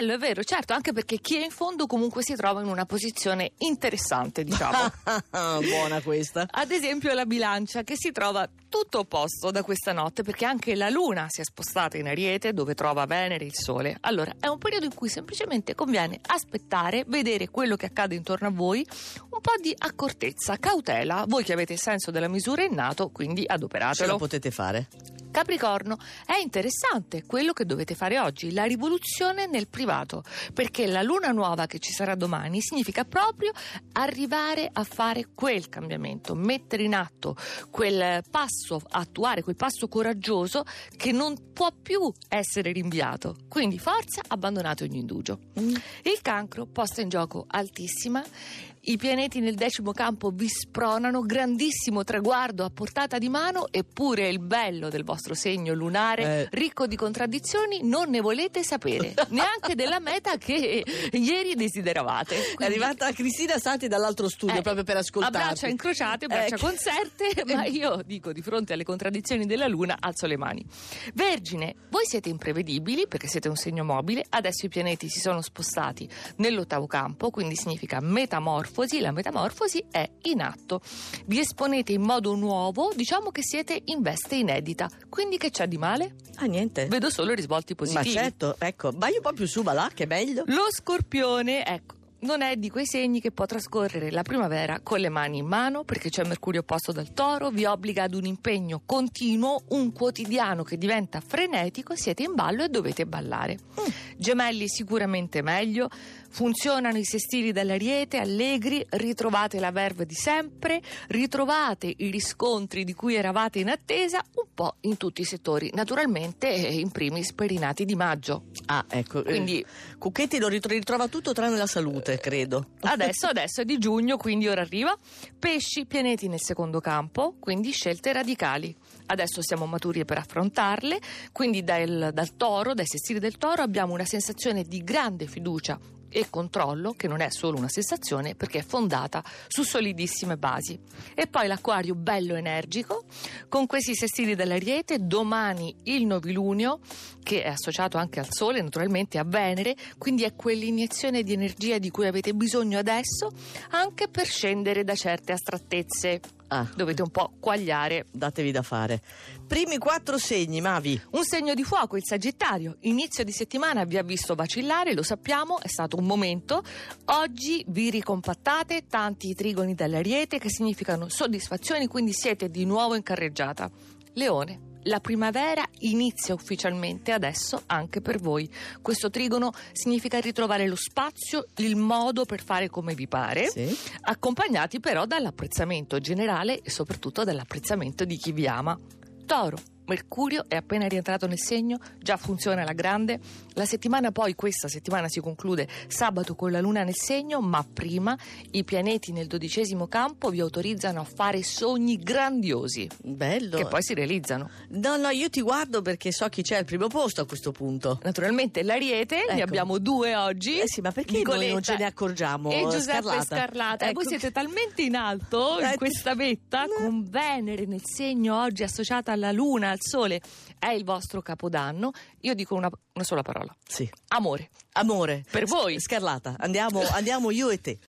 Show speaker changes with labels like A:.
A: Bello, è vero, certo, anche perché chi è in fondo comunque si trova in una posizione interessante, diciamo.
B: Buona questa.
A: Ad esempio la bilancia che si trova tutto opposto da questa notte perché anche la luna si è spostata in Ariete dove trova Venere il Sole. Allora è un periodo in cui semplicemente conviene aspettare, vedere quello che accade intorno a voi, un po' di accortezza, cautela. Voi che avete il senso della misura innato, quindi
B: Ce
A: adoperatelo.
B: la potete fare.
A: Capricorno, è interessante quello che dovete fare oggi, la rivoluzione nel privato, perché la luna nuova che ci sarà domani significa proprio arrivare a fare quel cambiamento, mettere in atto quel passo, attuare quel passo coraggioso che non può più essere rinviato. Quindi forza, abbandonate ogni indugio. Il cancro, posta in gioco altissima, i pianeti nel decimo campo vi spronano, grandissimo traguardo a portata di mano, eppure il bello del vostro segno lunare,
B: Eh.
A: ricco di contraddizioni, non ne volete sapere, neanche della meta che ieri desideravate.
B: È
A: Quindi,
B: arrivata Cristina Santi dall'altro studio
A: eh,
B: proprio per
A: a
B: ascoltarti.
A: braccia incrociate, braccia
B: Ecco.
A: conserte, ma io dico di fronte alle contraddizioni della luna alzo le mani. Vergine, voi siete imprevedibili perché siete un segno mobile, adesso i pianeti si sono spostati nell'ottavo campo, quindi significa metamorfosi, la metamorfosi è in atto. Vi esponete in modo nuovo, diciamo che siete in veste inedita, quindi che c'è di male?
B: Ah, niente.
A: Vedo solo risvolti
B: Ma
A: positivi.
B: certo, ecco, vai un po' più su, va là, che è meglio.
A: Lo scorpione, ecco. Non è di quei segni che può trascorrere la primavera con le mani in mano perché c'è Mercurio opposto dal toro, vi obbliga ad un impegno continuo, un quotidiano che diventa frenetico, siete in ballo e dovete ballare. Gemelli sicuramente meglio, funzionano i sestili dell'ariete, allegri, ritrovate la verve di sempre, ritrovate i riscontri di cui eravate in attesa un po' in tutti i settori, naturalmente eh, in primis per i nati di maggio.
B: Ah, ecco.
A: Quindi-
B: eh, Cucchetti lo ritro- ritrova tutto tranne la salute, credo.
A: Adesso, adesso è di giugno, quindi ora arriva. Pesci, pianeti nel secondo campo, quindi scelte radicali. Adesso siamo maturi per affrontarle, quindi dal, dal toro, dai sestili del toro abbiamo una sensazione di grande fiducia e controllo, che non è solo una sensazione perché è fondata su solidissime basi. E poi l'acquario bello energico, con questi sestili dell'ariete, domani il novilunio, che è associato anche al Sole, naturalmente a Venere, quindi è quell'iniezione di energia di cui avete bisogno adesso, anche per scendere da certe astrattezze.
B: Ah,
A: Dovete un po' quagliare.
B: datevi da fare. Primi quattro segni, Mavi.
A: Un segno di fuoco, il Sagittario. Inizio di settimana vi ha visto vacillare, lo sappiamo, è stato un momento. Oggi vi ricompattate, tanti trigoni dell'ariete che significano soddisfazioni, quindi siete di nuovo in carreggiata. Leone. La primavera inizia ufficialmente adesso anche per voi. Questo trigono significa ritrovare lo spazio, il modo per fare come vi pare,
B: Sì.
A: accompagnati però dall'apprezzamento generale e soprattutto dall'apprezzamento di chi vi ama. Toro. Mercurio è appena rientrato nel segno, già funziona alla grande. La settimana poi, questa settimana si conclude sabato con la luna nel segno, ma prima i pianeti nel dodicesimo campo vi autorizzano a fare sogni grandiosi,
B: Bello.
A: che poi si realizzano.
B: No, no, io ti guardo perché so chi c'è al primo posto a questo punto.
A: Naturalmente l'Ariete, ne
B: Ecco.
A: abbiamo due oggi.
B: Eh sì, ma perché noi non ce ne accorgiamo,
A: E Giuseppe
B: Scarlata?
A: Scarlata.
B: Ecco.
A: voi siete talmente in alto in
B: Eh,
A: questa vetta, con Venere nel segno oggi associata alla Luna, al Sole, è il vostro capodanno. Io dico una, una sola parola:
B: Sì.
A: amore.
B: Amore.
A: Per voi.
B: Scarlata, andiamo, andiamo io e te.